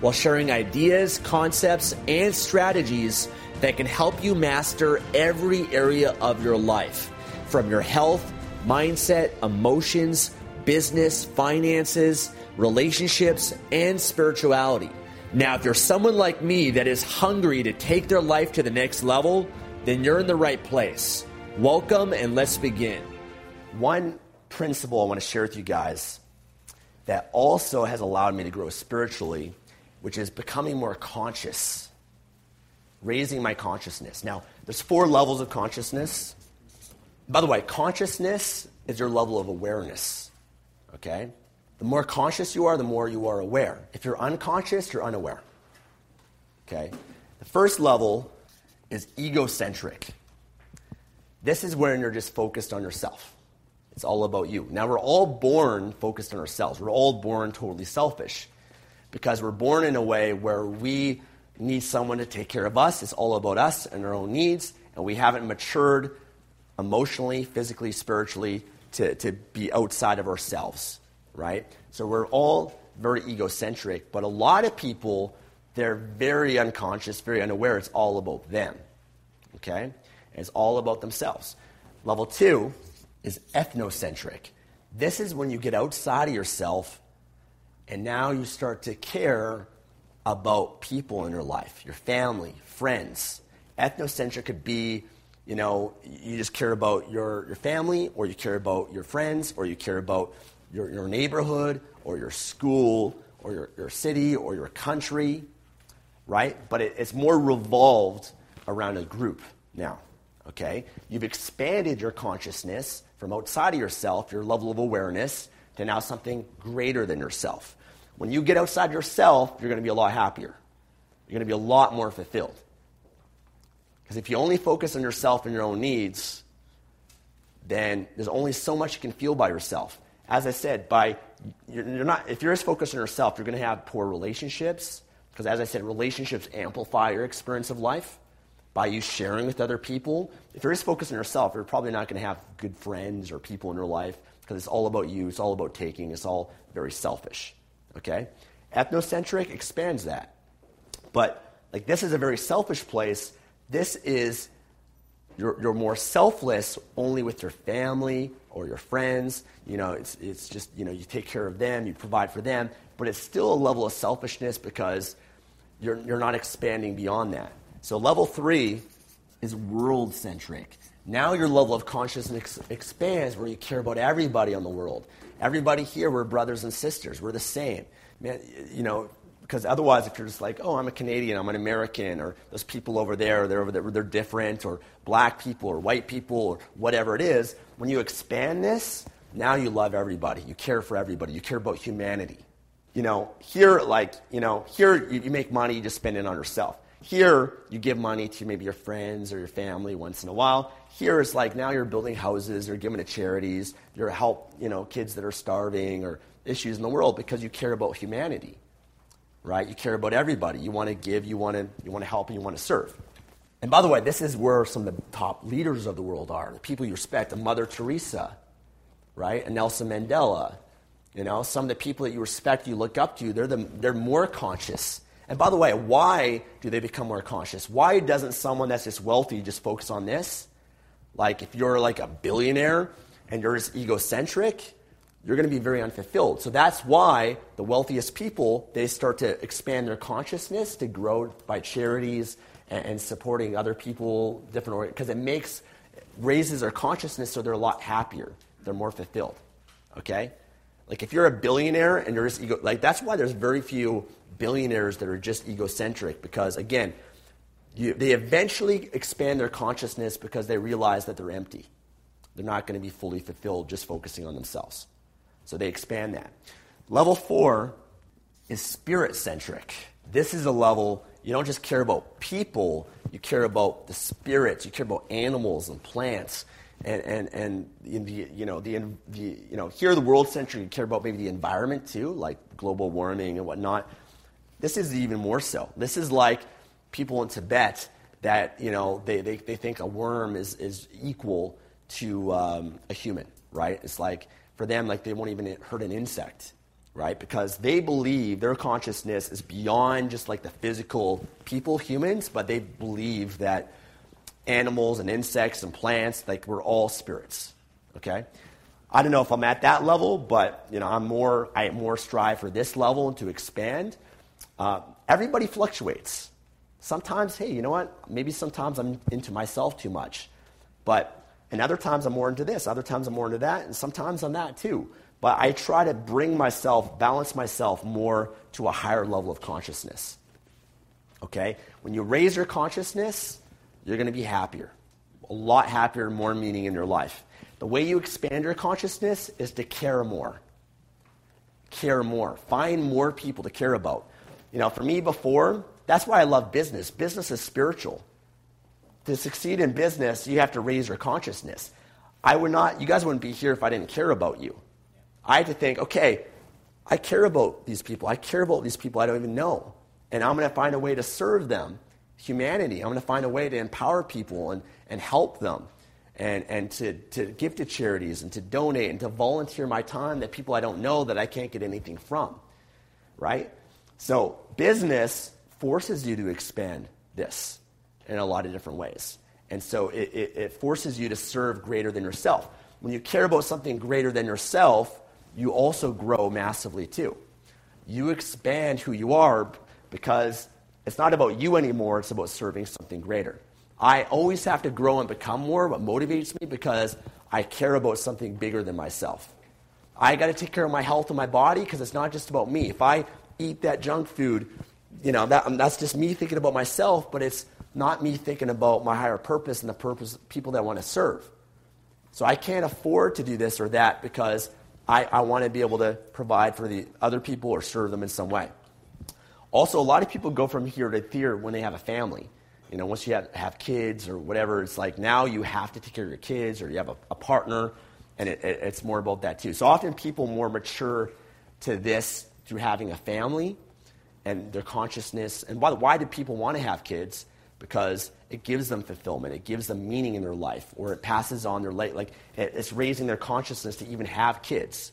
while sharing ideas, concepts, and strategies that can help you master every area of your life from your health, mindset, emotions, business, finances, relationships, and spirituality. Now, if you're someone like me that is hungry to take their life to the next level, then you're in the right place. Welcome and let's begin. One principle I want to share with you guys that also has allowed me to grow spiritually, which is becoming more conscious, raising my consciousness. Now, there's four levels of consciousness. By the way, consciousness is your level of awareness. Okay? The more conscious you are, the more you are aware. If you're unconscious, you're unaware. Okay? The first level is egocentric. This is when you're just focused on yourself. It's all about you. Now, we're all born focused on ourselves. We're all born totally selfish because we're born in a way where we need someone to take care of us. It's all about us and our own needs, and we haven't matured emotionally, physically, spiritually to, to be outside of ourselves right? So we're all very egocentric, but a lot of people, they're very unconscious, very unaware. It's all about them, okay? It's all about themselves. Level two is ethnocentric. This is when you get outside of yourself and now you start to care about people in your life, your family, friends. Ethnocentric could be, you know, you just care about your, your family, or you care about your friends, or you care about your, your neighborhood or your school or your, your city or your country, right? But it, it's more revolved around a group now, okay? You've expanded your consciousness from outside of yourself, your level of awareness, to now something greater than yourself. When you get outside yourself, you're going to be a lot happier. You're going to be a lot more fulfilled. Because if you only focus on yourself and your own needs, then there's only so much you can feel by yourself as I said, by you're, not if you're just focused on yourself, you're going to have poor relationships because, as I said, relationships amplify your experience of life by you sharing with other people. If you're just focused on yourself, you're probably not going to have good friends or people in your life because it's all about you. It's all about taking. It's all very selfish. Okay, ethnocentric expands that, but like this is a very selfish place. This is you're, you're more selfless only with your family or your friends. You know, it's, it's just, you know, you take care of them, you provide for them, but it's still a level of selfishness because you're, you're not expanding beyond that. So level three is world centric. Now your level of consciousness expands where you care about everybody on the world. Everybody here, we're brothers and sisters. We're the same. Man, you know, Because otherwise, if you're just like, oh, I'm a Canadian, I'm an American, or those people over there, they're over there, they're different, or black people, or white people, or whatever it is, when you expand this, now you love everybody. You care for everybody. You care about humanity. You know, here, like, you know, here you, you make money, you just spend it on yourself. Here, you give money to maybe your friends or your family once in a while. Here, it's like now you're building houses, you're giving to charities, you're help, you know, kids that are starving or issues in the world because you care about humanity, right? You care about everybody. You want to give, you want to, you want to help, and you want to serve. And by the way, this is where some of the top leaders of the world are, the people you respect, Mother Teresa, right? And Nelson Mandela. You know, some of the people that you respect, you look up to, they're, the, they're more conscious. And by the way, why do they become more conscious? Why doesn't someone that's just wealthy just focus on this? Like, if you're like a billionaire and you're just egocentric, you're going to be very unfulfilled. So that's why the wealthiest people, they start to expand their consciousness to grow by charities and, and supporting other people, different, because it makes, raises their consciousness so they're a lot happier. They're more fulfilled. Okay? Like if you're a billionaire and you're just ego, like that's why there's very few billionaires that are just egocentric because again, you, they eventually expand their consciousness because they realize that they're empty. They're not going to be fully fulfilled just focusing on themselves. So they expand that. Level four is spirit centric. This is a level you don't just care about people, you care about the spirits, you care about animals and plants and and and the you know the, the you know here the world century you care about maybe the environment too, like global warming and whatnot. This is even more so. This is like people in Tibet that you know they, they, they think a worm is, is equal to um, a human, right? It's like for them like they won't even hurt an insect, right? Because they believe their consciousness is beyond just like the physical people, humans, but they believe that animals and insects and plants, like we're all spirits. Okay? I don't know if I'm at that level, but you know, I'm more, I more strive for this level and to expand. Uh, everybody fluctuates. Sometimes, hey, you know what? Maybe sometimes I'm into myself too much. But, and other times I'm more into this, other times I'm more into that, and sometimes I'm that too. But I try to bring myself, balance myself more to a higher level of consciousness. Okay? When you raise your consciousness, you're going to be happier. A lot happier, more meaning in your life. The way you expand your consciousness is to care more. Care more. Find more people to care about. You know, for me before, that's why I love business. Business is spiritual. To succeed in business, you have to raise your consciousness. I would not, you guys wouldn't be here if I didn't care about you. I had to think, okay, I care about these people. I care about these people I don't even know. And I'm going to find a way to serve them humanity. I'm going to find a way to empower people and, and help them and, and to, to give to charities and to donate and to volunteer my time that people I don't know that I can't get anything from. Right? So, business forces you to expand this in a lot of different ways. And so, it, it, it forces you to serve greater than yourself. When you care about something greater than yourself, you also grow massively too. You expand who you are because it's not about you anymore, it's about serving something greater. I always have to grow and become more, what motivates me because I care about something bigger than myself. I got to take care of my health and my body because it's not just about me. If I eat that junk food, you know, that, that's just me thinking about myself, but it's not me thinking about my higher purpose and the purpose people that want to serve. So I can't afford to do this or that because I, I want to be able to provide for the other people or serve them in some way. Also, a lot of people go from here to there when they have a family. You know, once you have, have kids or whatever, it's like now you have to take care of your kids or you have a, a partner, and it, it, it's more about that too. So often people more mature to this through having a family and their consciousness. And why, why do people want to have kids? Because it gives them fulfillment, it gives them meaning in their life, or it passes on their life. Like it's raising their consciousness to even have kids.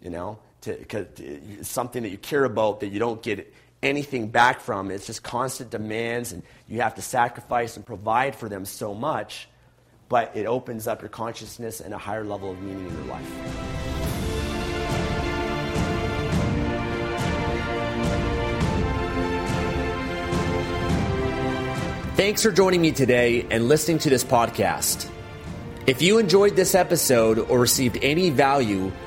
You know, to, uh, to, something that you care about that you don't get anything back from. It's just constant demands, and you have to sacrifice and provide for them so much, but it opens up your consciousness and a higher level of meaning in your life. Thanks for joining me today and listening to this podcast. If you enjoyed this episode or received any value,